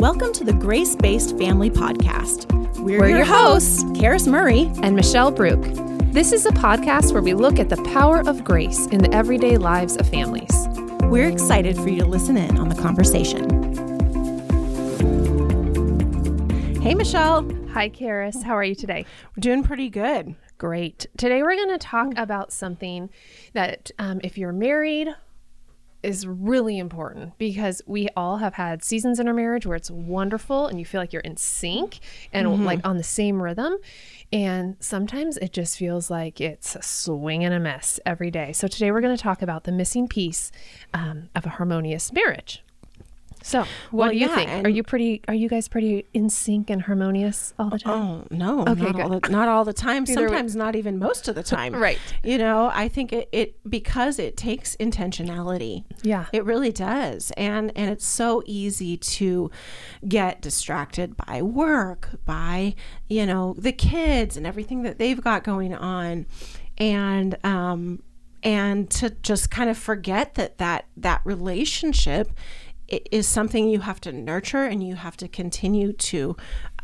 Welcome to the Grace Based Family Podcast. We're, We're your hosts, Karis Murray. and Michelle Brook. This is a podcast where we look at the power of grace in the everyday lives of families. We're excited for you to listen in on the conversation. Hey, Michelle. Hi, Karis. How are you today? We're doing pretty good. Great. Today we're going to talk about something that, um, if you're married, is really important because we all have had seasons in our marriage where it's wonderful and you feel like you're in sync and like on the same rhythm. And sometimes it just feels like it's a swing and a miss every day. So today we're going to talk about the missing piece um, of a harmonious marriage. So, what Well, do you yeah, think? Are you pretty? Are you guys pretty in sync and harmonious all the time? Oh no, Okay, not all the not all the time. Either way. Sometimes not even most of the time. Right. You know, I think it, it because it takes intentionality. Yeah. It really does. And and it's so easy to get distracted by work, by, you know, the kids and everything that they've got going on. And um and to just kind of forget that that that relationship is something you have to nurture and you have to continue to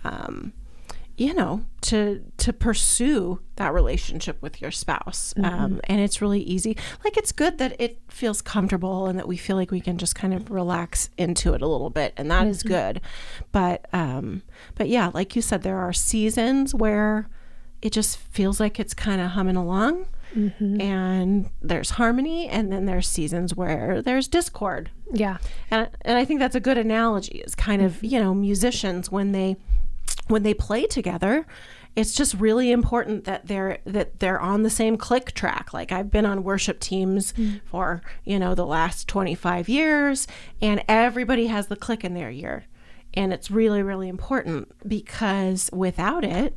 um you know to to pursue that relationship with your spouse. Um, and it's really easy. Like it's good that it feels comfortable and that we feel like we can just kind of relax into it a little bit and that is good. But um but yeah like you said there are seasons where it just feels like it's kind of humming along Mm-hmm. and there's harmony and then there's seasons where there's discord. Yeah. and, and I think that's a good analogy is kind of you know musicians when they when they play together it's just really important that they're that they're on the same click track. Like I've been on worship teams mm. for you know the last 25 years and everybody has the click in their ear. And it's really really important because without it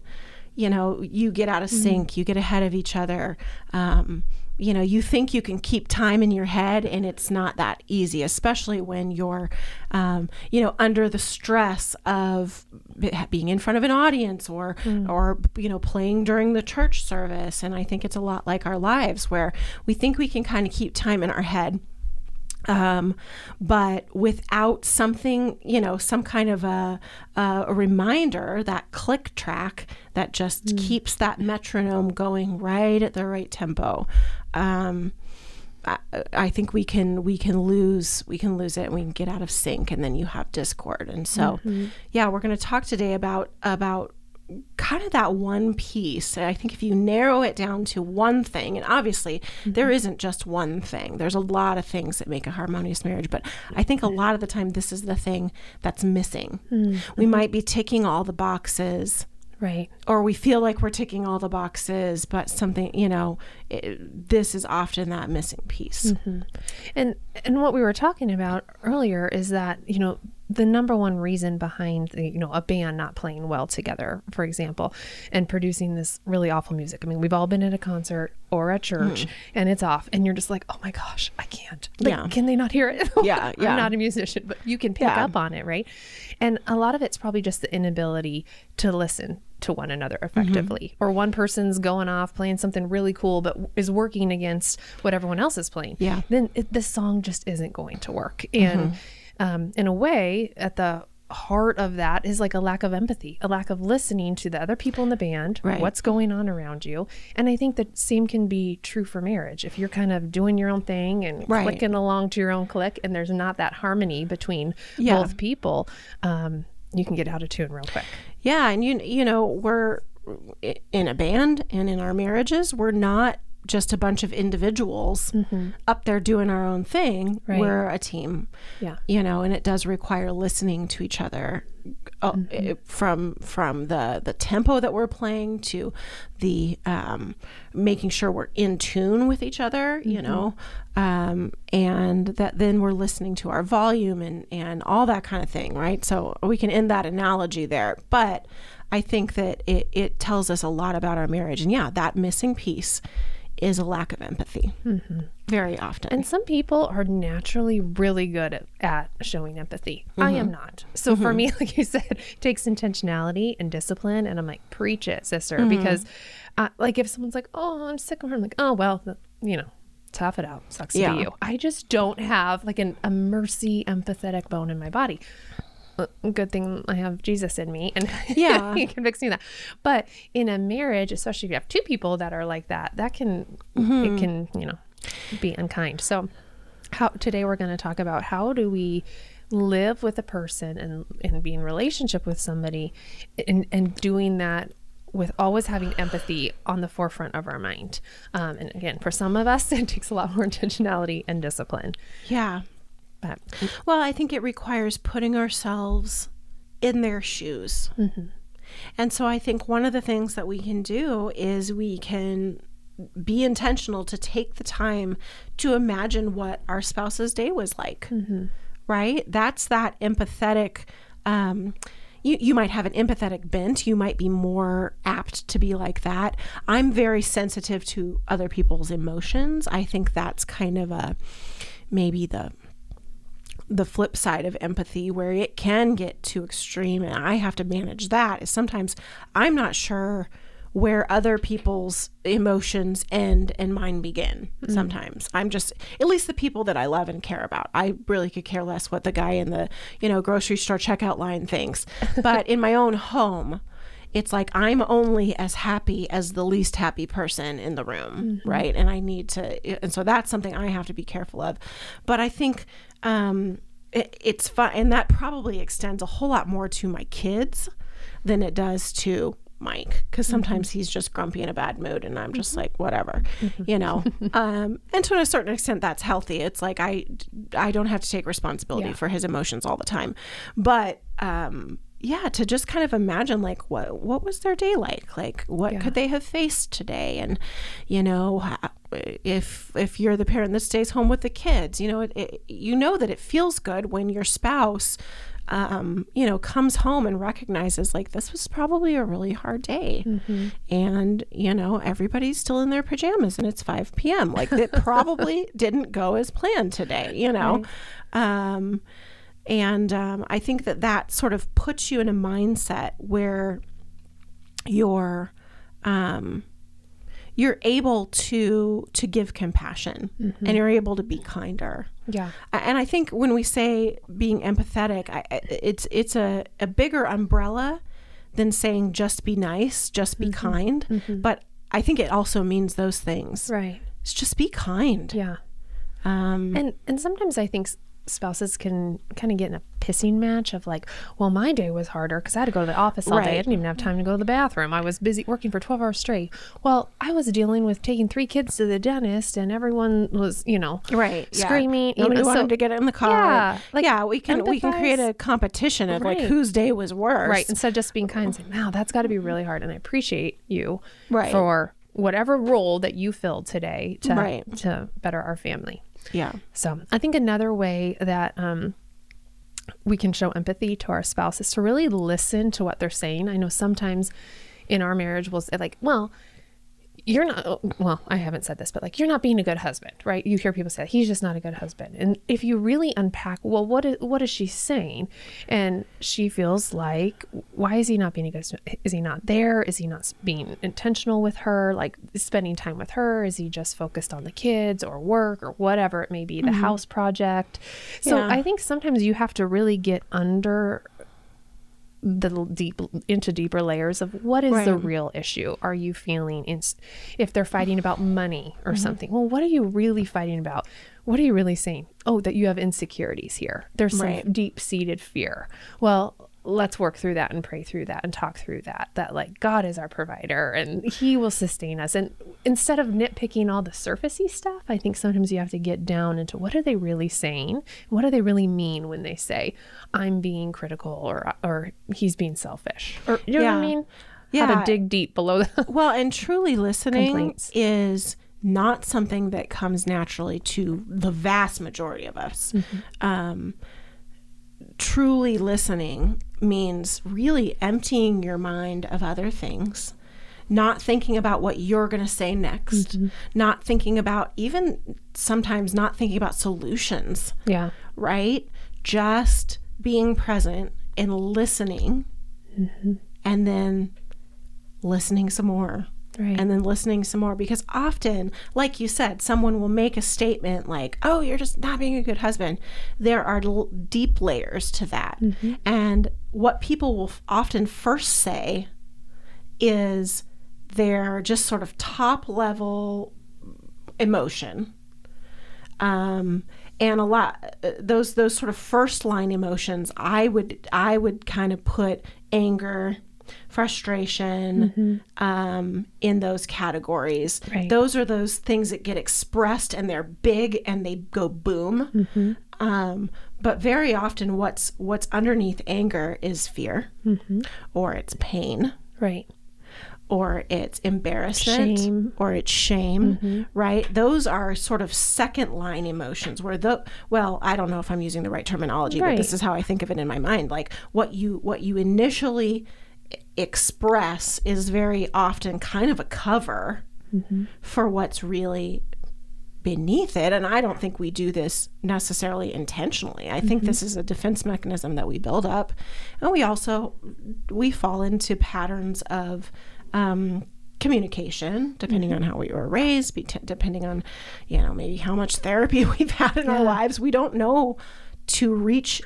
you know you get out of sync you get ahead of each other um, you know you think you can keep time in your head and it's not that easy especially when you're um, you know under the stress of being in front of an audience or or you know playing during the church service. And i think it's a lot like our lives where we think we can kind of keep time in our head um, but without something, you know, some kind of a, a, reminder, that click track that just keeps that metronome going right at the right tempo. Um, I, I think we can we can lose we can lose it and we can get out of sync and then you have discord. And so yeah we're going to talk today about about kind of that one piece. I think if you narrow it down to one thing, and obviously mm-hmm. there isn't just one thing, there's a lot of things that make a harmonious marriage, but I think a lot of the time this is the thing that's missing. We mm-hmm. might be ticking all the boxes. Right. Or we feel like we're ticking all the boxes, but something, you know, it, this is often that missing piece. Mm-hmm. And and what we were talking about earlier is that, you know, the number one reason behind the, you know, a band not playing well together, for example, and producing this really awful music. I mean, we've all been at a concert or at church mm. and it's off and you're just like, "Oh my gosh, I can't." Like, Yeah. can they not hear it? Yeah, yeah. I'm not a musician, but you can pick Yeah. up on it, right? And a lot of it's probably just the inability to listen to one another effectively. Or one person's going off playing something really cool but is working against what everyone else is playing Yeah. then it, the song just isn't going to work. And um, in a way, at the heart of that is like a lack of empathy, a lack of listening to the other people in the band, Right. what's going on around you. And I think the same can be true for marriage. If you're kind of doing your own thing and Right. clicking along to your own click, and there's not that harmony between Yeah. both people, um, you can get out of tune real quick. Yeah, and you you know we're in a band and in our marriages we're not just a bunch of individuals mm-hmm. up there doing our own thing. Right. We're a team. Yeah. You know, and it does require listening to each other uh, it- from from the the tempo that we're playing to the um, making sure we're in tune with each other. You know, um, and that then we're listening to our volume and and all that kind of thing, right? So we can end that analogy there, but. I think that it, it tells us a lot about our marriage. And yeah, that missing piece is a lack of empathy mm-hmm. very often. And some people are naturally really good at, at showing empathy. I mm-hmm. am not. So for mm-hmm. me, like you said, it takes intentionality and discipline. And I'm like, preach it, sister. Because, uh, like, if someone's like, oh, I'm sick of her, I'm like, oh, well, you know, tough it out. Sucks Yeah. to be you. I just don't have like an, a mercy, empathetic bone in my body. Good thing I have Jesus in me and Yeah. he can fix me that. But in a marriage, especially if you have two people that are like that, that can Mm-hmm. it can, you know, be unkind. So how today we're going to talk about how do we live with a person and and be in relationship with somebody and and doing that with always having empathy on the forefront of our mind. Um, and again, for some of us, it takes a lot more intentionality and discipline. Yeah. But Well, I think it requires putting ourselves in their shoes. And so I think one of the things that we can do is we can be intentional to take the time to imagine what our spouse's day was like. Right? That's that empathetic. Um, you, you might have an empathetic bent. You might be more apt to be like that. I'm very sensitive to other people's emotions. I think that's kind of a maybe the the flip side of empathy where it can get too extreme and I have to manage that is sometimes I'm not sure where other people's emotions end and mine begin mm. sometimes. I'm just at least the people that i love and care about. I really could care less what the guy in the you know grocery store checkout line thinks. But in my own home it's like I'm only as happy as the least happy person in the room, right? And I need to, and so that's something I have to be careful of. But I think um, it, it's fun, and that probably extends a whole lot more to my kids than it does to Mike, because sometimes he's just grumpy in a bad mood, and I'm just like, whatever, you know. um, and to a certain extent, that's healthy. It's like I, I don't have to take responsibility Yeah. for his emotions all the time, but um, yeah, to just kind of imagine like what what was their day like? Like what Yeah. could they have faced today? And you know, if if you're the parent that stays home with the kids, you know, it, it, you know that it feels good when your spouse um, you know, comes home and recognizes like this was probably a really hard day. And, you know, everybody's still in their pajamas and it's 5 p.m. Like it probably didn't go as planned today, you know? Um, and um, I think that that sort of puts you in a mindset where you're um, you're able to to give compassion and you're able to be kinder. yeah, And I think when we say being empathetic, I, it's it's a, a bigger umbrella than saying just be nice, just be kind. But I think it also means those things. right. It's just be kind. Yeah. Um, And and sometimes I think spouses can kind of get in a pissing match of like, well, my day was harder because I had to go to the office all day. I didn't even have time to go to the bathroom. I was busy working for 12 hours straight. Well, I was dealing with taking three kids to the dentist and everyone was, you know, right. yeah. screaming. you Nobody know, wanted so- to get in the car. Yeah, like, yeah, we can we can create a competition of like whose day was worse. Right. Instead of just being kind and saying, wow, that's got to be really hard. And I appreciate you Right. for whatever role that you filled today to, Right. to better our family. Yeah. So I think another way that um, we can show empathy to our spouse is to really listen to what they're saying. I know sometimes in our marriage we'll say like, well, you're not oh, well i haven't said this but like you're not being a good husband right? You hear people say he's just not a good husband. And if you really unpack well what is what is she saying? And she feels like why is he not being a good is he not there? Is he not being intentional with her? Like spending time with her? Is he just focused on the kids or work or whatever it may be the mm-hmm. house project? So Yeah. i think sometimes you have to really get under the deep into deeper layers of what is the real issue? Are you feeling in, if they're fighting about money or Mm-hmm. something well what are you really fighting about? What are you really saying? Oh that you have insecurities here. There's some Right. deep-seated fear. Well let's work through that and pray through that and talk through that that like god is our provider and he will sustain us and instead of nitpicking all the surfacey stuff i think sometimes you have to get down into what are they really saying what do they really mean when they say i'm being critical or or he's being selfish or you know what i Yeah. mean how Yeah. to dig deep below the Well, and truly listening Complaints. is not something that comes naturally to the vast majority of us. Um, truly listening means really emptying your mind of other things, not thinking about what you're going to say next, mm-hmm. not thinking about even sometimes not thinking about solutions, yeah. right? Just being present and listening mm-hmm. and then listening some more Right. and then listening some more because often like you said someone will make a statement like oh you're just not being a good husband. There are l- deep layers to that. And what people will f- often first say is their just sort of top level emotion. Um, and a lot uh, those those sort of first line emotions i would i would kind of put anger frustration um, in those categories. Right. those are those things that get expressed and they're big and they go boom. Um, but very often what's what's underneath anger is fear or it's pain. Right. or it's embarrassment Shame. or it's shame right? Those are sort of second line emotions where the well i don't know if i'm using the right terminology but this is how i think of it in my mind. Like what you what you initially express is very often kind of a cover mm-hmm. for what's really beneath it. And i don't think we do this necessarily intentionally. I think mm-hmm. this is a defense mechanism that we build up. And we also we fall into patterns of um, communication depending mm-hmm. on how we were raised be- depending on you know maybe how much therapy we've had in our lives. We don't know to reach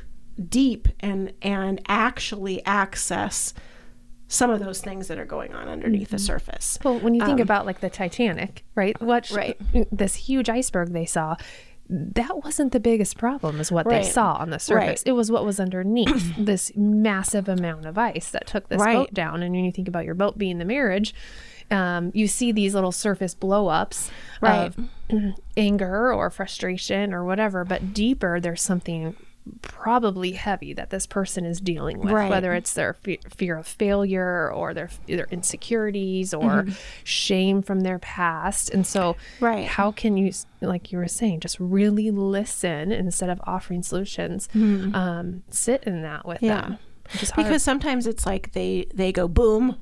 deep and and actually access some of those things that are going on underneath the surface Well, when you think about like the Titanic, right? What Um, Right. this huge iceberg they saw, that wasn't the biggest problem is what Right. they saw on the surface. Right. It was what was underneath this massive amount of ice that took this Right. boat down. And when you think about your boat being the marriage, um, you see these little surface blow ups Right. of anger or frustration or whatever, but deeper there's something probably heavy that this person is dealing with Right. whether it's their fe- fear of failure or their their insecurities or shame from their past and so Mm-hmm. Right. how can you like you were saying just really listen instead of offering solutions um, sit in that with Mm-hmm. Yeah. them which is hard. because sometimes it's like they they go boom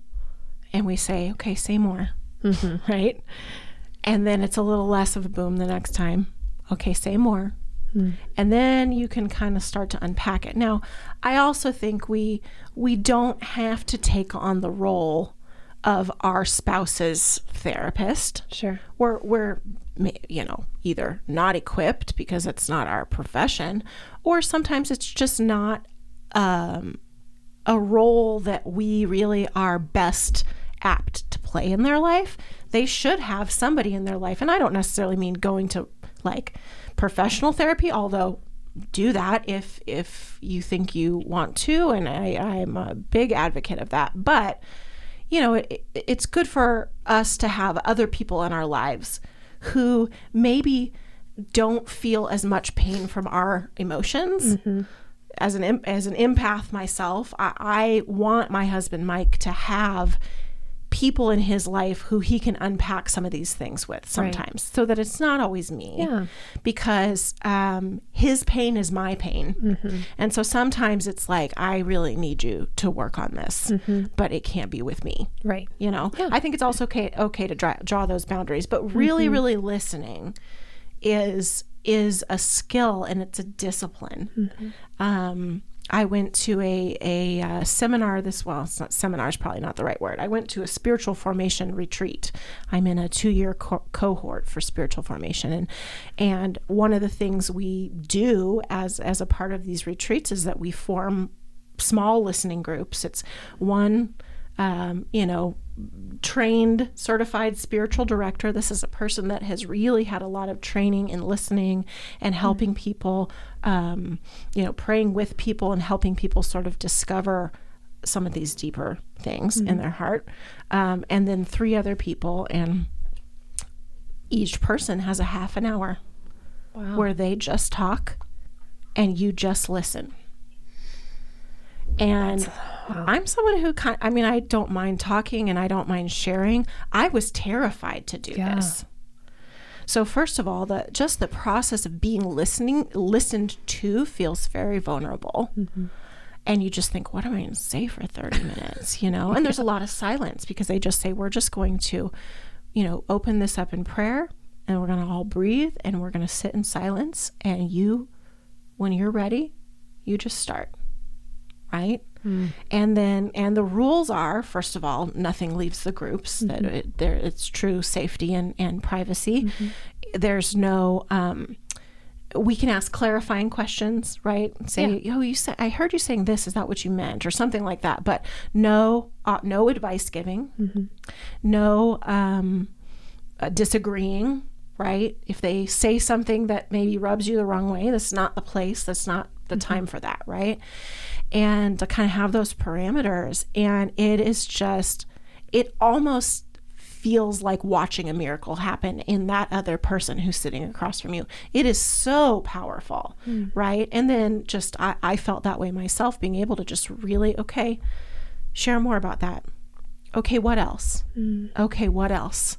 and we say okay say more right and then it's a little less of a boom the next time okay say more and then you can kind of start to unpack it. Now i also think we we don't have to take on the role of our spouse's therapist. Sure. We're we're you know either not equipped because it's not our profession or sometimes it's just not um, a role that we really are best apt to play in their life. They should have somebody in their life and i don't necessarily mean going to like professional therapy although do that if if you think you want to and i i'm a big advocate of that but you know, it, it's good for us to have other people in our lives who maybe don't feel as much pain from our emotions. Mm-hmm. As an as an empath myself, I, I want my husband Mike to have people in his life who he can unpack some of these things with sometimes, so that it's not always me Yeah. because um, his pain is my pain. Mm-hmm. And so sometimes it's like, I really need you to work on this, Mm-hmm. but it can't be with me. right You know, I think it's also okay, okay to draw, draw those boundaries, but really, Mm-hmm. really listening is is a skill and it's a discipline. Mm-hmm. Um, I went to a a uh, seminar. This well, it's not seminar is probably not the right word. I went to a spiritual formation retreat. I'm in a two year co- cohort for spiritual formation, and and one of the things we do as as a part of these retreats is that we form small listening groups. It's one, um, you know, trained certified spiritual director. This is a person that has really had a lot of training in listening and helping people, um, you know, praying with people and helping people sort of discover some of these deeper things in their heart. Um, and then three other people, and each person has a half an hour wow where they just talk and you just listen. And I'm someone who kind I mean I don't mind talking and I don't mind sharing. I was terrified to do Yeah. this. So first of all, the just the process of being listening listened to feels very vulnerable. Mm-hmm. And you just think, what am I going to say for 30 minutes? You know, and there's a lot of silence because they just say, we're just going to, you know, open this up in prayer and we're going to all breathe and we're going to sit in silence. And you, when you're ready, you just start, right? And then, and the rules are first of all, nothing leaves the groups. That it, there, it's true safety and and privacy. There's no. Um, we can ask clarifying questions, right? Say, "Oh, you said I heard you saying this. Is that what you meant?" or something like that. But no, uh, no advice giving, no um, uh, disagreeing, right? If they say something that maybe rubs you the wrong way, that's not the place. That's not the time for that, right? And to kind of have those parameters, and it is just, it almost feels like watching a miracle happen in that other person who's sitting across from you. It is so powerful, hmm. right? And then just, I, I felt that way myself, being able to just really, okay, share more about that. Okay, what else? Hmm. Okay, what else?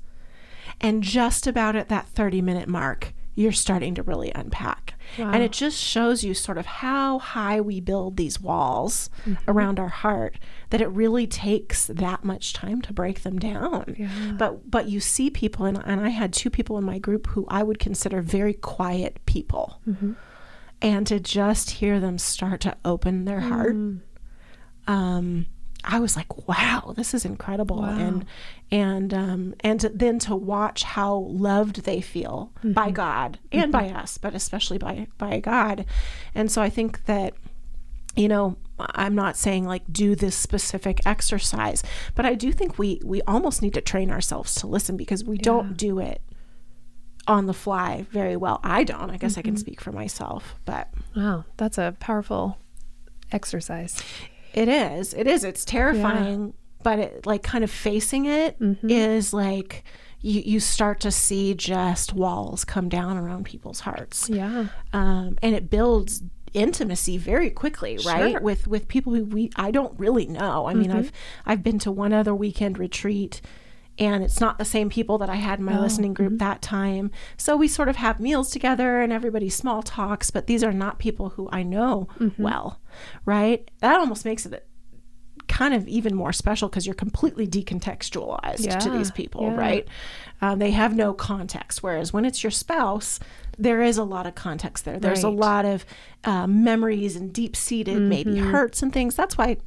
And just about at that 30 minute mark, you're starting to really unpack. And it just shows you sort of how high we build these walls mm-hmm. around our heart that it really takes that much time to break them down. But but you see people and, and I had two people in my group who I would consider very quiet people. Mm-hmm. And to just hear them start to open their heart mm. um, I was like, wow, this is incredible. And and um, and to, then to watch how loved they feel by mm-hmm. God and by mm-hmm. us, but especially by by God. And so I think that you know i'm not saying like do this specific exercise but i do think we we almost need to train ourselves to listen because we don't do it on the fly very well. I don't. I guess i can mm-hmm. speak for myself but Wow, that's a powerful exercise. It is. It is. It's terrifying, but it like kind of facing it is like you you start to see just walls come down around people's hearts. Yeah. Um, and it builds intimacy very quickly, right? Sure. With with people who we I don't really know. I mean, I've I've been to one other weekend retreat and it's not the same people that I had in my listening group that time. So we sort of have meals together and everybody small talks, but these are not people who I know well, right? That almost makes it kind of even more special because you're completely decontextualized to these people, yeah. right? Um, they have no context. Whereas when it's your spouse, there is a lot of context there. There's a lot of uh, memories and deep seated maybe hurts and things. That's why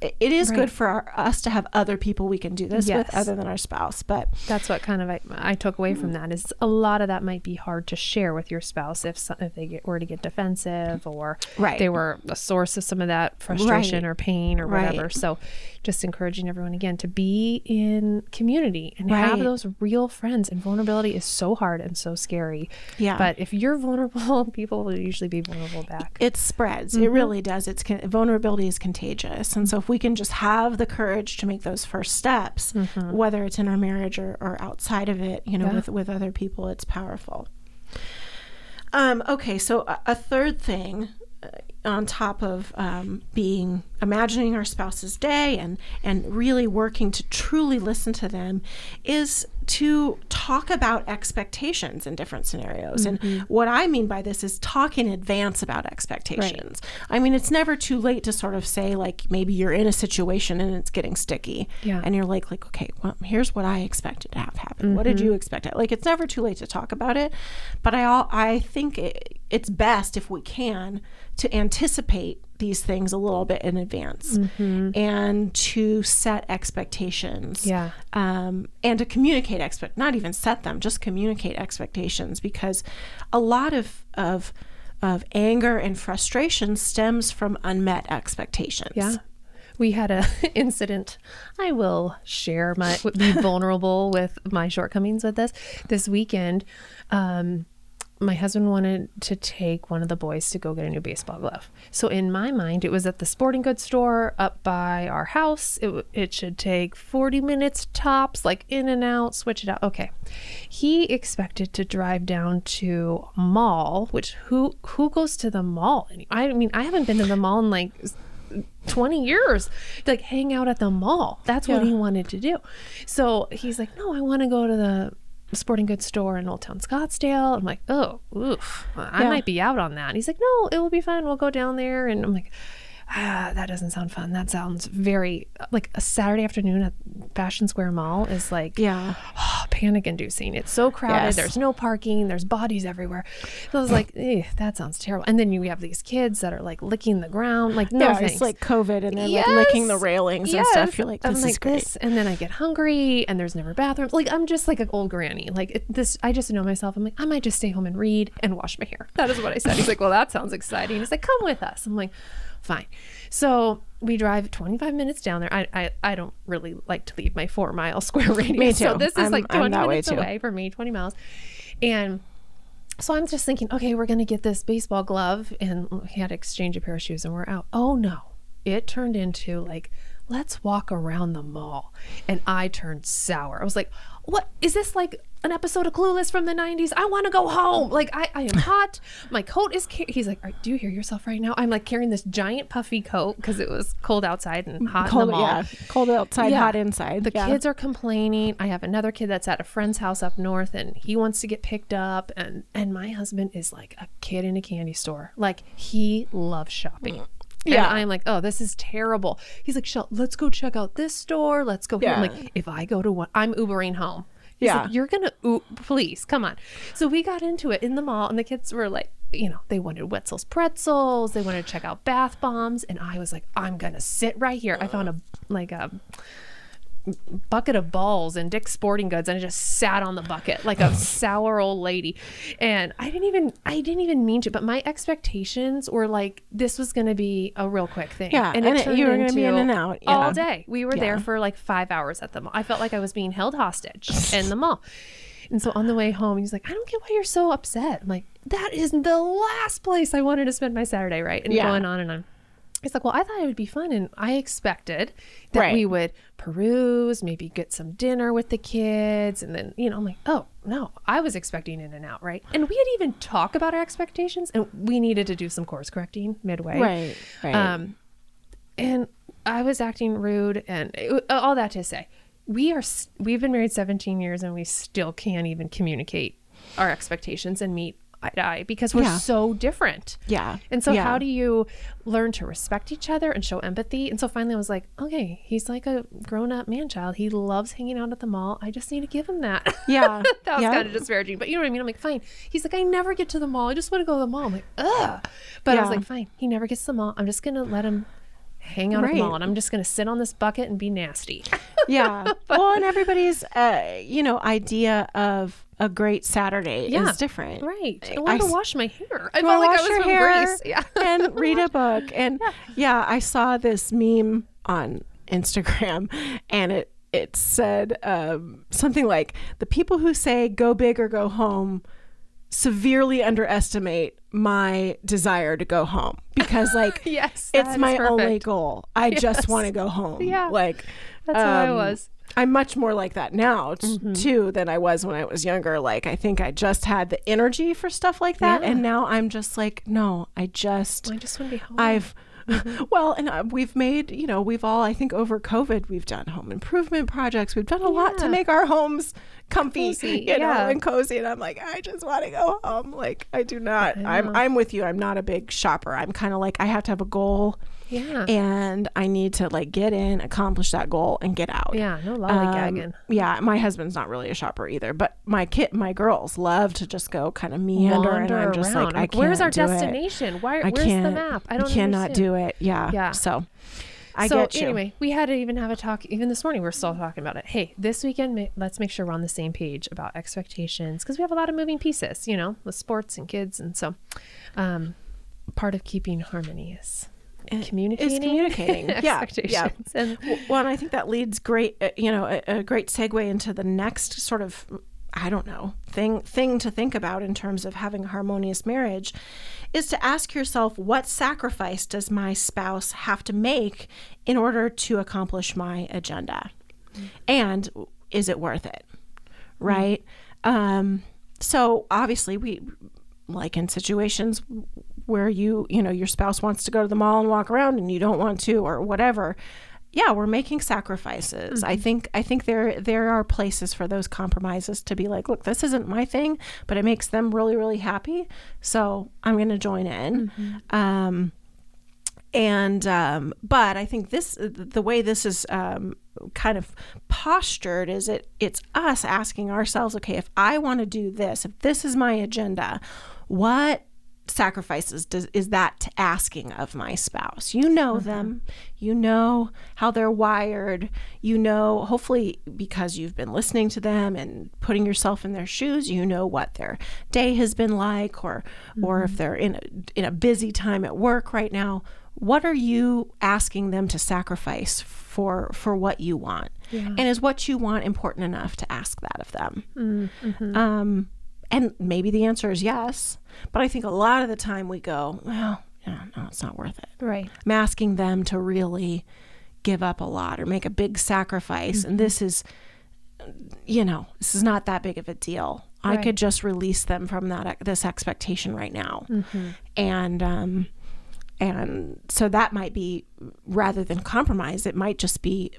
it is good for our, us to have other people we can do this with other than our spouse. But That's what kind of I, I took away from that is a lot of that might be hard to share with your spouse if so- if they get, were to get defensive or Right. they were a source of some of that frustration Right. or pain or Right. whatever. So just encouraging everyone again to be in community and have those real friends. And vulnerability is so hard and so scary. Yeah. But if you're vulnerable, people will usually be vulnerable back. it spreads. Mm-hmm. It really does. It's vulnerability is contagious, and so if we can just have the courage to make those first steps, whether it's in our marriage or, or outside of it, you know, Mm-hmm. Yeah. with with other people, it's powerful. Um, okay, so a, a third thing uh, on top of um, being imagining our spouse's day and and really working to truly listen to them is to talk about expectations in different scenarios. And what I mean by this is talk in advance about expectations. I mean, it's never too late to sort of say like maybe you're in a situation and it's getting sticky, Yeah. and you're like like okay, well here's what I expected to have happen. What did you expect? Like it's never too late to talk about it, but I all I think it, it's best if we can to anticipate these things a little bit in advance and to set expectations Yeah. um, and to communicate expect not even set them just communicate expectations because a lot of of of anger and frustration stems from unmet expectations Yeah. We had a incident. I will share my be vulnerable with my shortcomings with this. This weekend, um, my husband wanted to take one of the boys to go get a new baseball glove. So in my mind, it was at the sporting goods store up by our house. It, it should take 40 minutes tops, like in and out, switch it out. Okay. He expected to drive down to mall, which who who goes to the mall? I mean, I haven't been to the mall in like 20 years like hang out at the mall. That's what he wanted to do. So he's like, no, I want to go to the sporting goods store in Old Town Scottsdale. I'm like, oh, oof, I Yeah. might be out on that. And he's like, no, it will be fun. We'll go down there. And I'm like, ah, that doesn't sound fun. That sounds very like a Saturday afternoon at Fashion Square Mall is like, yeah oh panic inducing. It's so crowded. Yes. There's no parking. There's bodies everywhere. So I was like, that sounds terrible. And then you have these kids that are like licking the ground. Like, no yeah, thanks. it's like COVID, and they're like licking the Yes. railings and stuff. You're like, I'm this like is great. this, and then I get hungry, and there's never bathrooms. Like I'm just like an old granny. Like it, this, I just know myself. I'm like, I might just stay home and read and wash my hair. That is what I said. He's like, well, that sounds exciting. He's like, come with us. I'm like, fine. So we drive 25 minutes down there. I I, I don't really like to leave my four mile square radius. Me So too. this is I'm- like 20 minutes away from me, 20 miles, and. So I'm just thinking, okay, we're gonna get this baseball glove, and he had to exchange a pair of shoes, and we're out. Oh no, it turned into like, let's walk around the mall, and I turned sour. I was like, what is this like an episode of Clueless from the '90s? I want to go home. Like I, I am hot. My coat is. Ca-. He's like, "Are- do you hear yourself right now? I'm like carrying this giant puffy coat because it was cold outside and hot in the mall. yeah, cold outside, Yeah. hot inside. The yeah. kids are complaining. I have another kid that's at a friend's house up north and he wants to get picked up and and my husband is like a kid in a candy store. Like he loves shopping. Yeah. And I'm like, oh, this is terrible. He's like, Shell, let's go check out this store. Let's go here. I'm like, if I go to one, I'm Ubering home. He's Yeah. like, you're gonna, oo- please come on. So we got into it in the mall, and the kids were like, you know, they wanted Wetzel's pretzels, they wanted to check out bath bombs, and I was like, I'm gonna sit right here. I found a like a bucket of balls and Dick's Sporting Goods, and I just sat on the bucket like a sour old lady. And I didn't even, I didn't even mean to, but my expectations were like this was gonna be a real quick thing. Yeah, and it- turned you were gonna be in and out, all day. We were there for like five hours at the mall. I felt like I was being held hostage in the mall. And so on the way home, he's like, I don't get why you're so upset. I'm like, that is the last place I wanted to spend my Saturday, right? And Yeah. going on and on. He's like, well, I thought it would be fun. And I expected that Right. we would peruse, maybe get some dinner with the kids. And then, you know, I'm like, oh, no, I was expecting in and out, right? And we had even talked about our expectations and we needed to do some course correcting midway. right, right. Um, and I was acting rude, and it, all that to say, we are we've been married 17 years, and we still can't even communicate our expectations and meet eye to eye because we're Yeah. so different. yeah, And so, yeah. how do you learn to respect each other and show empathy? And so, finally, I was like, okay, he's like a grown up man child. He loves hanging out at the mall. I just need to give him that. Yeah, that was yeah. kind of disparaging, but you know what I mean? I'm like, fine. He's like, I never get to the mall. I just want to go to the mall. I'm like, ugh. But I was like, fine. He never gets to the mall. I'm just going to let him hang out at the mall and I'm just going to sit on this bucket and be nasty. yeah. well, and everybody's, uh, you know, idea of a great Saturday Yeah. is different. right. I want to wash my hair. I felt like I wash was your hair Greece. Yeah. and read a book. And yeah. I saw this meme on Instagram, and it it said um, something like the people who say go big or go home severely underestimate my desire to go home because like Yes. it's my only goal. I just want to go home. Yeah. Like That's how I um, was. I'm much more like that now t- too than I was when I was younger. Like I think I just had the energy for stuff like that, Yeah. and now I'm just like, no, I just I just want to be home. I've well, and uh, we've made you know we've all I think over COVID we've done home improvement projects. We've done a lot to make our homes comfy, Cozy, you know, yeah. and cozy. And I'm like, I just want to go home. Like I do not. I I'm. I'm with you. I'm not a big shopper. I'm kind of like I have to have a goal. Yeah. And I need to like get in, accomplish that goal, and get out. yeah. No Um, lollygagging. yeah, my husband's not really a shopper either, but my kid, my girls love to just go kind of meander, and I'm just around. like, I Like, can't where's our do it. destination? Why? I Where's can't. the map? I don't I cannot understand. do it. Yeah. Yeah. So, I so get you. anyway, we had to even have a talk. Even this morning, we are still talking about it. Hey, this weekend, let's make sure we're on the same page about expectations because we have a lot of moving pieces, you know, with sports and kids, and so um, part of keeping harmony is communicating, Is communicating. yeah. Yeah. And Well, and I think that leads great, uh, you know, a, a great segue into the next sort of, I don't know, thing thing to think about in terms of having a harmonious marriage, is to ask yourself, what sacrifice does my spouse have to make in order to accomplish my agenda, and is it worth it, right? Um, so obviously we like in situations where you you know your spouse wants to go to the mall and walk around and you don't want to or whatever. Yeah we're making sacrifices. I think i think there there are places for those compromises to be like look this isn't my thing but it makes them really really happy so i'm going to join in. Um and um, but I think this the way this is um, kind of postured is it it's us asking ourselves, okay, if I want to do this, if this is my agenda, what sacrifices does is that asking of my spouse you know mm-hmm. them you know how they're wired you know hopefully because you've been listening to them and putting yourself in their shoes you know what their day has been like or mm-hmm. or if mm-hmm. they're in a, in a busy time at work right now what are you asking them to sacrifice for for what you want yeah. and is what you want important enough to ask that of them mm-hmm. um and maybe the answer is yes. But I think a lot of the time we go, well, yeah, no, it's not worth it. Right. I'm asking them to really give up a lot or make a big sacrifice. Mm-hmm. And this is, you know, this is not that big of a deal. Right. I could just release them from that this expectation right now. Mm-hmm. And um, and so that might be rather than compromise, it might just be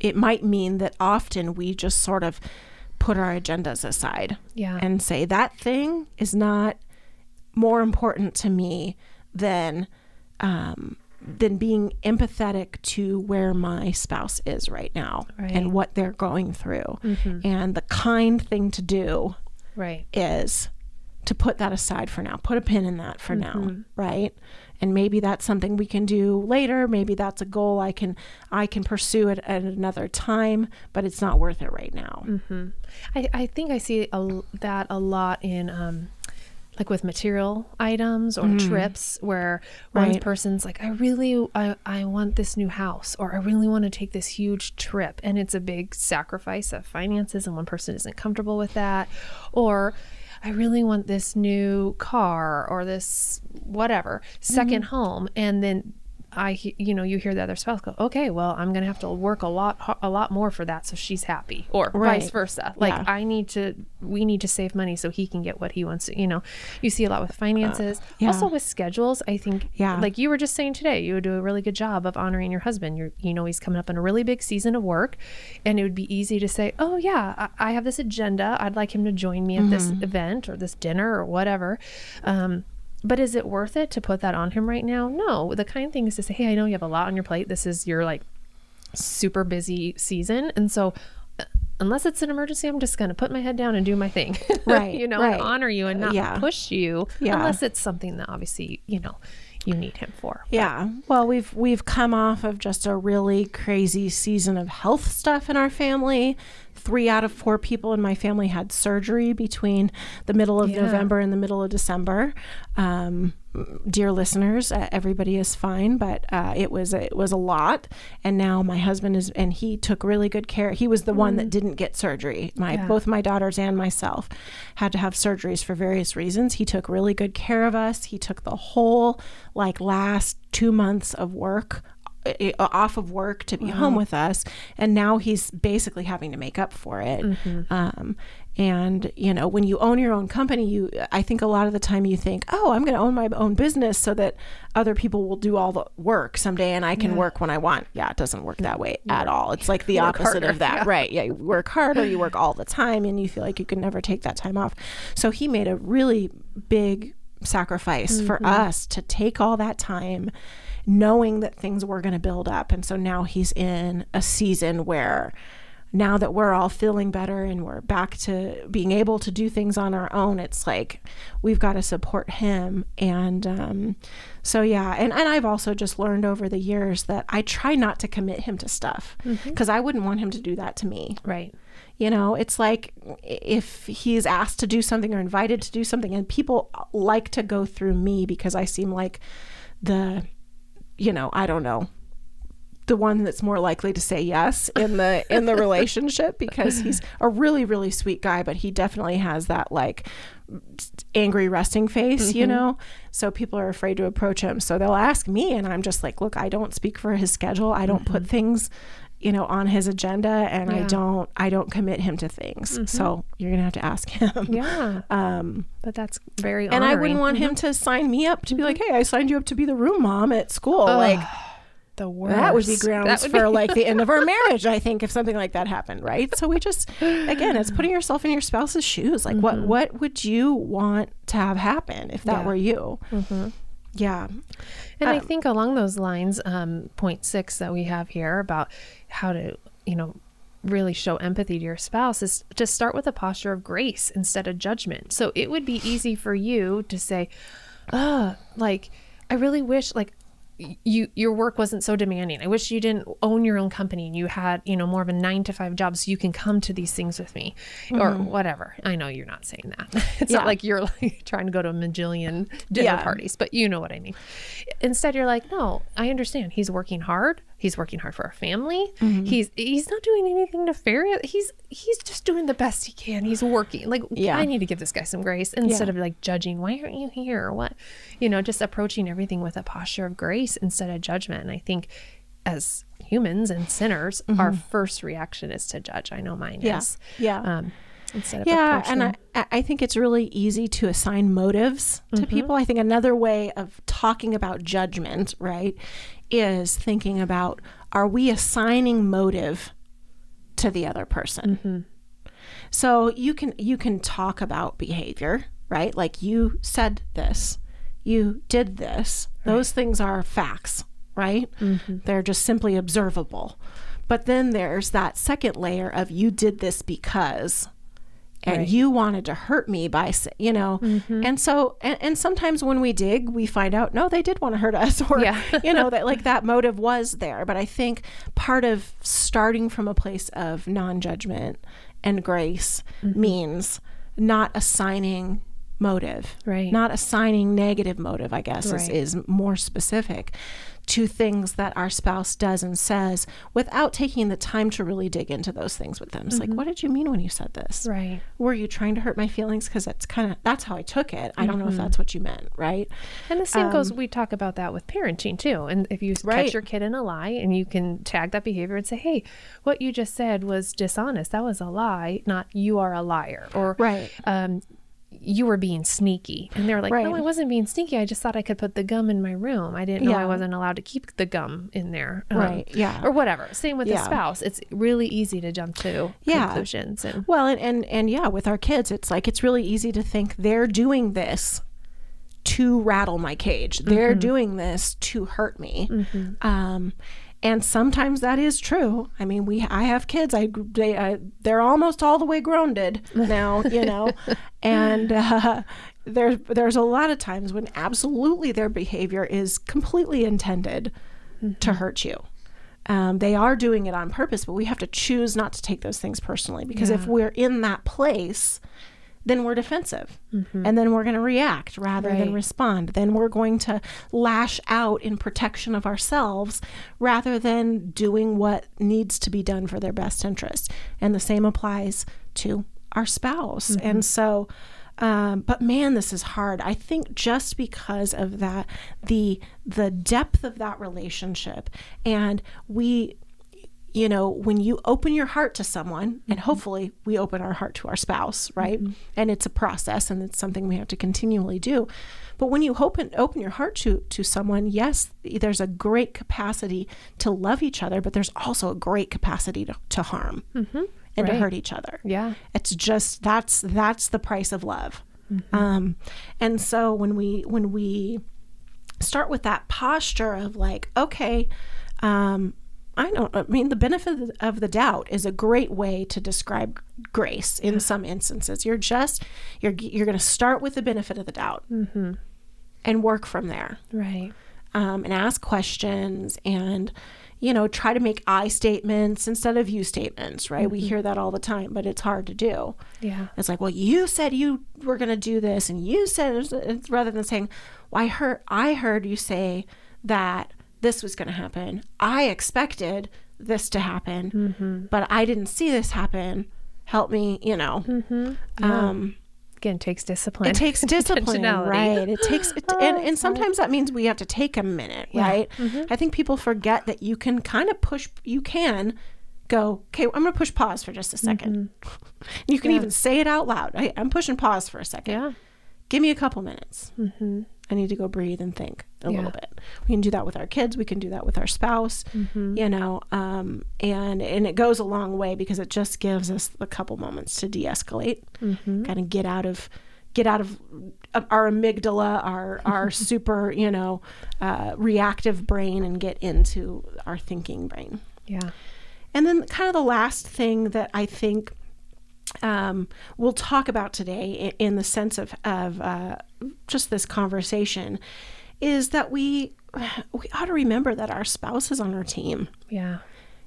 it might mean that often we just sort of put our agendas aside yeah. and say that thing is not more important to me than um, than being empathetic to where my spouse is right now right. and what they're going through. Mm-hmm. And the kind thing to do right is to put that aside for now. Put a pin in that for mm-hmm. now, right? And maybe that's something we can do later maybe that's a goal i can i can pursue it at another time but it's not worth it right now mm-hmm. I, I think i see a, that a lot in um, like with material items or mm. trips where one right. person's like i really I, I want this new house or i really want to take this huge trip and it's a big sacrifice of finances and one person isn't comfortable with that or I really want this new car or this whatever 2nd mm-hmm. home and then I, you know, you hear the other spouse go, okay, well, I'm going to have to work a lot, a lot more for that. So she's happy or right. vice versa. Like yeah. I need to, we need to save money so he can get what he wants to, you know, you see a lot with finances, uh, yeah. also with schedules. I think, yeah, like you were just saying today, you would do a really good job of honoring your husband. You're, you know, he's coming up in a really big season of work and it would be easy to say, oh yeah, I, I have this agenda. I'd like him to join me at mm-hmm. this event or this dinner or whatever. Um, but is it worth it to put that on him right now? No. The kind thing is to say, hey, I know you have a lot on your plate. This is your like super busy season. And so uh, unless it's an emergency, I'm just going to put my head down and do my thing. Right. you know, right. and honor you and not yeah. push you yeah. unless it's something that obviously, you know, you need him for. But. Yeah. Well, we've we've come off of just a really crazy season of health stuff in our family three out of four people in my family had surgery between the middle of yeah. November and the middle of December. Um, dear listeners, uh, everybody is fine, but uh, it was it was a lot. And now my husband is, and he took really good care. He was the mm. one that mm. didn't get surgery. My yeah. both my daughters and myself had to have surgeries for various reasons. He took really good care of us. He took the whole like last two months of work off of work to be wow. home with us and now he's basically having to make up for it mm-hmm. um, and you know when you own your own company you i think a lot of the time you think oh i'm going to own my own business so that other people will do all the work someday and i can yeah. work when i want yeah it doesn't work that way at all it's like the opposite harder, of that yeah. right yeah you work harder you work all the time and you feel like you can never take that time off so he made a really big sacrifice mm-hmm. for us to take all that time knowing that things were going to build up. And so now he's in a season where now that we're all feeling better and we're back to being able to do things on our own, it's like we've got to support him. And um, so, yeah. And, and I've also just learned over the years that I try not to commit him to stuff because mm-hmm. I wouldn't want him to do that to me. Right. You know, it's like if he's asked to do something or invited to do something, and people like to go through me because I seem like the you know, I don't know, the one that's more likely to say yes in the in the relationship because he's a really really sweet guy but he definitely has that like angry resting face mm-hmm. you know so people are afraid to approach him so they'll ask me and i'm just like look i don't speak for his schedule i don't mm-hmm. put things you know on his agenda and yeah. i don't i don't commit him to things mm-hmm. so you're gonna have to ask him yeah um but that's very and i wouldn't want him mm-hmm. to sign me up to be like hey i signed you up to be the room mom at school like the worst. That would be grounds would for be- like the end of our marriage, I think, if something like that happened, right? So we just again, it's putting yourself in your spouse's shoes. Like mm-hmm. what what would you want to have happen if that yeah. were you? Yeah. And um, I think along those lines, um, point six that we have here about how to you know, really show empathy to your spouse is to start with a posture of grace instead of judgment. So it would be easy for you to say, "Uh, like I really wish like you your work wasn't so demanding. I wish you didn't own your own company and you had, you know, more of a 9 to 5 job so you can come to these things with me or mm-hmm. whatever. I know you're not saying that. It's Yeah. not like you're like trying to go to a majillion dinner Yeah. parties, but you know what I mean. Instead you're like, "No, I understand. He's working hard. He's working hard for our family. Mm-hmm. He's he's not doing anything nefarious. He's he's just doing the best he can. He's working. Like Yeah. I need to give this guy some grace instead Yeah. of like judging. Why aren't you here? Or what? You know, just approaching everything with a posture of grace instead of judgment. And I think as humans and sinners, our first reaction is to judge. I know mine Mm-hmm. Yeah. is. Yeah. Um, instead of yeah and I, I think it's really easy to assign motives to people i think another way of talking about judgment right is thinking about are we assigning motive to the other person? Mm-hmm. So you can you can talk about behavior right? Like you said this you did this. Those things are facts right? Mm-hmm. They're just simply observable. But then there's that second layer of you did this because and Right. you wanted to hurt me by you know? Mm-hmm. And so and, and sometimes when we dig we find out no they did want to hurt us or Yeah. you know that like that motive was there. But i think part of starting from a place of non-judgment and grace mm-hmm. means not assigning motive. Right. not assigning negative motive i guess is, is more specific to things that our spouse does and says without taking the time to really dig into those things with them it's like what did you mean when you said this right. were you trying to hurt my feelings because that's kind of that's how i took it i don't know Mm-hmm. if that's what you meant right And the same goes, we talk about that with parenting too. And if you Um, Right. catch your kid in a lie and you can tag that behavior and say, hey, what you just said was dishonest. That was a lie, not you are a liar. Or, Right. um, you were being sneaky. And they're like, Right. no, I wasn't being sneaky. I just thought I could put the gum in my room. I didn't know I wasn't allowed to keep the gum in there. Um, Right, yeah. Or whatever. Same with the spouse. It's really easy to jump to Yeah. conclusions. And well and, and and yeah with our kids it's like it's really easy to think they're doing this to rattle my cage they're Mm-hmm. doing this to hurt me um and sometimes that is true. I mean, we I have kids. I they I, they're almost all the way grounded now, you know, and uh, there's there's a lot of times when absolutely their behavior is completely intended to hurt you. Um, they are doing it on purpose, but we have to choose not to take those things personally because if we're in that place, then we're defensive and then we're going to react rather than Mm-hmm. Respond. Then we're going to lash out in protection of ourselves rather than doing what needs to be done for their best interest. And the same applies to our spouse. Mm-hmm. And so, um, but man, this is hard. I think just because of that, the the depth of that relationship, and we you know, when you open your heart to someone, and hopefully we open our heart to our spouse, right? And it's a process and it's something we have to continually do. But when you open open your heart to to someone, yes, there's a great capacity to love each other, but there's also a great capacity to, to harm and to hurt each other. yeah. It's just that's that's the price of love. Um, and so when we when we start with that posture of like, okay, um, I don't. I mean, the benefit of the doubt is a great way to describe grace. In some instances, you're just you're you're going to start with the benefit of the doubt and work from there Right. um, and ask questions and you know try to make i statements instead of you statements right we hear that all the time but it's hard to do Yeah. it's like well you said you were going to do this and you said rather than saying well i heard i heard you say that this was going to happen i expected this to happen but i didn't see this happen help me you know um Again, takes discipline. it takes discipline, right? It takes, it, Oh, and, and sometimes that means we have to take a minute, right? Mm-hmm. I think people forget that you can kind of push, you can go, okay, I'm going to push pause for just a 2nd You can even say it out loud. I, I'm pushing pause for a second. Mm-hmm. Yeah. Give me a couple minutes. I need to go breathe and think a Yeah. little bit. We can do that with our kids. We can do that with our spouse. Mm-hmm. You know, um, and and it goes a long way because it just gives us a couple moments to de-escalate, Mm-hmm. kind of get out of get out of uh, our amygdala, our our super you know uh, reactive brain, and get into our thinking brain. Yeah. And then, kind of the last thing that I think um, we'll talk about today, in, in the sense of of uh, just this conversation, is that we we ought to remember that our spouse is on our team. Yeah.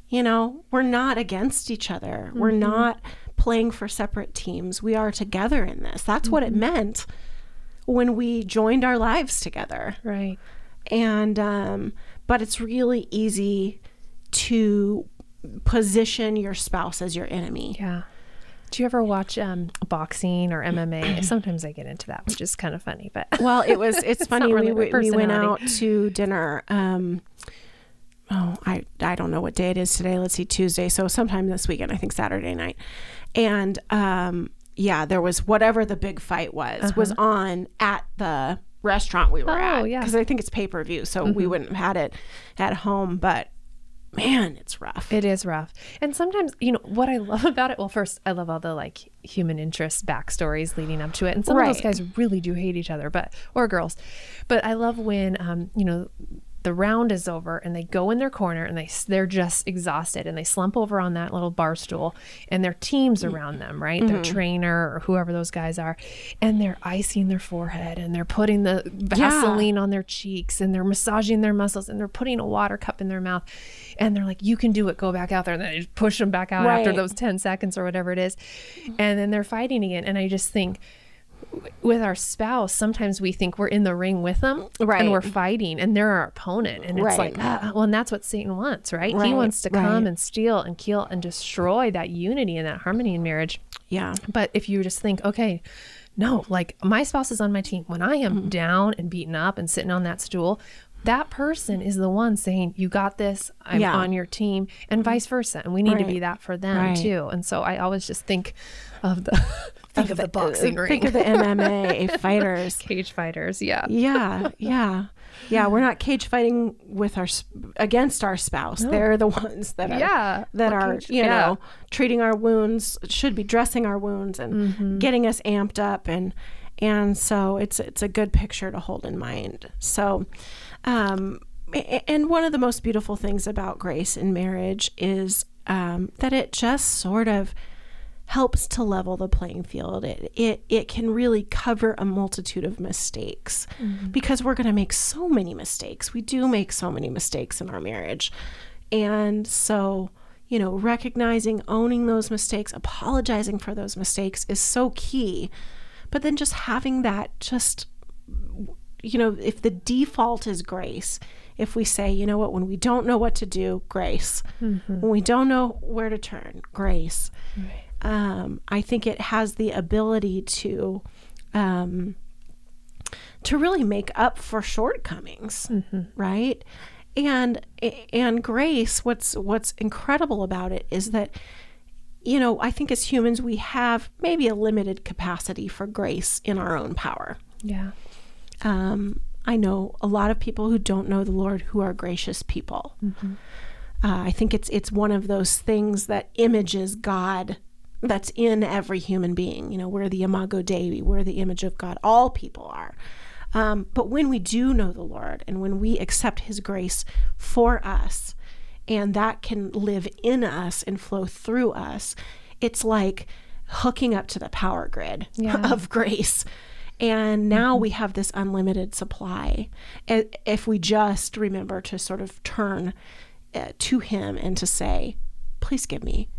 You know, we're not against each other. We're not playing for separate teams. We are together in this. That's what it meant when we joined our lives together. Right. And um, but it's really easy to position your spouse as your enemy. Yeah. Do you ever watch um, boxing or MMA? Sometimes I get into that, which is kind of funny. But Well, it was. It's, funny. really we, we went out to dinner. Um, oh, I I don't know what day it is today. Let's see, Tuesday. So sometime this weekend. I think Saturday night. And um, yeah, there was whatever the big fight was was on at the restaurant we were Uh-huh. Oh, at yeah. Mm-hmm. because I think it's pay per view, so we wouldn't have had it at home. But man, it's rough. It is rough. And sometimes, you know, what I love about it, well, first, I love all the like human interest backstories leading up to it. And some of those guys really do hate each other, but, or girls. But I love when, um, you know, the round is over and they go in their corner and they they're just exhausted and they slump over on that little bar stool and their teams around them right? Their mm-hmm. trainer or whoever those guys are and they're icing their forehead and they're putting the vaseline on their cheeks and they're massaging their muscles and they're putting a water cup in their mouth and they're like you can do it. Go back out there. And then they push them back out after those 10 seconds or whatever it is. And then they're fighting again. And i just think with our spouse, sometimes we think we're in the ring with them Right. and we're fighting and they're our opponent. And it's Right. like, ah, well, and that's what Satan wants, right? He wants to right. come and steal and kill and destroy that unity and that harmony in marriage. yeah. But if you just think, okay, no, like my spouse is on my team. When I am Mm-hmm. down and beaten up and sitting on that stool, that person is the one saying, You got this, I'm Yeah. on your team, and vice versa. And we need to be that for them Right. too. And so I always just think of the think of the boxing ring. Think of the MMA fighters. cage fighters. Yeah. Yeah, yeah, yeah. We're not cage fighting with our against our spouse. They're the ones that are Yeah, that we're cage- you yeah. know treating our wounds. Should be dressing our wounds and Mm-hmm. getting us amped up and and so it's it's a good picture to hold in mind. So. Um, and one of the most beautiful things about grace in marriage is um, that it just sort of helps to level the playing field. It it, it can really cover a multitude of mistakes mm-hmm. because we're going to make so many mistakes. We do make so many mistakes in our marriage. And so, you know, recognizing, owning those mistakes, apologizing for those mistakes is so key. But then just having that just you know, if the default is grace, if we say, you know what, when we don't know what to do, grace. Mm-hmm. When we don't know where to turn, grace. Um, I think it has the ability to um, to really make up for shortcomings, right? And and grace, what's what's incredible about it is that you know, I think as humans we have maybe a limited capacity for grace in our own power. Yeah. Um, I know a lot of people who don't know the Lord who are gracious people. Uh, I think it's it's one of those things that images God that's in every human being. You know, we're the imago Dei, we're the image of God. All people are. Um, but when we do know the Lord and when we accept His grace for us, and that can live in us and flow through us, it's like hooking up to the power grid Yeah. of grace. And now we have this unlimited supply. If we just remember to sort of turn uh, to Him and to say, please give me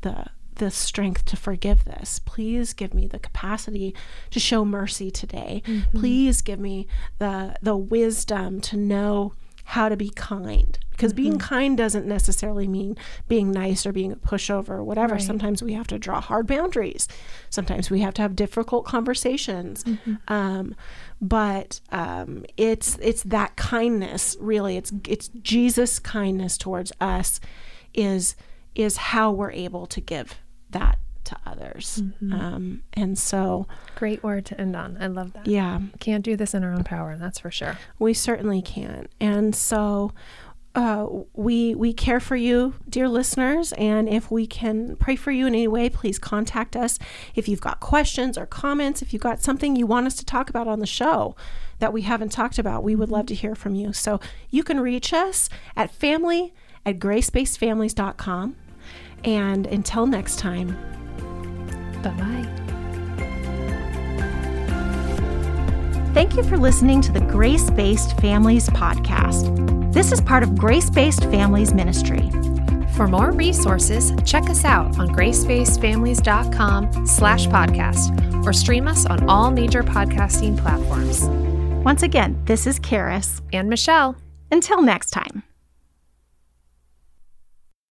the the strength to forgive this. Please give me the capacity to show mercy today. Please give me the the wisdom to know how to be kind. Because being kind doesn't necessarily mean being nice or being a pushover or whatever. Right. Sometimes we have to draw hard boundaries. Sometimes we have to have difficult conversations. Um, but um, it's it's that kindness really. It's it's Jesus' kindness towards us is is how we're able to give that to others. Um, and so Great word to end on. I love that. yeah, Can't do this in our own power, that's for sure. we certainly can't. And so uh, we we care for you, dear listeners, and if we can pray for you in any way, please contact us. If you've got questions or comments, if you've got something you want us to talk about on the show that we haven't talked about, we would love to hear from you. So you can reach us at family at gracebasedfamilies.com And until next time, Bye bye. Thank you for listening to the Grace Based Families Podcast. This is part of Grace Based Families Ministry. For more resources, check us out on gracebasedfamilies.com slash podcast or stream us on all major podcasting platforms. Once again, this is Karis. And Michelle. Until next time.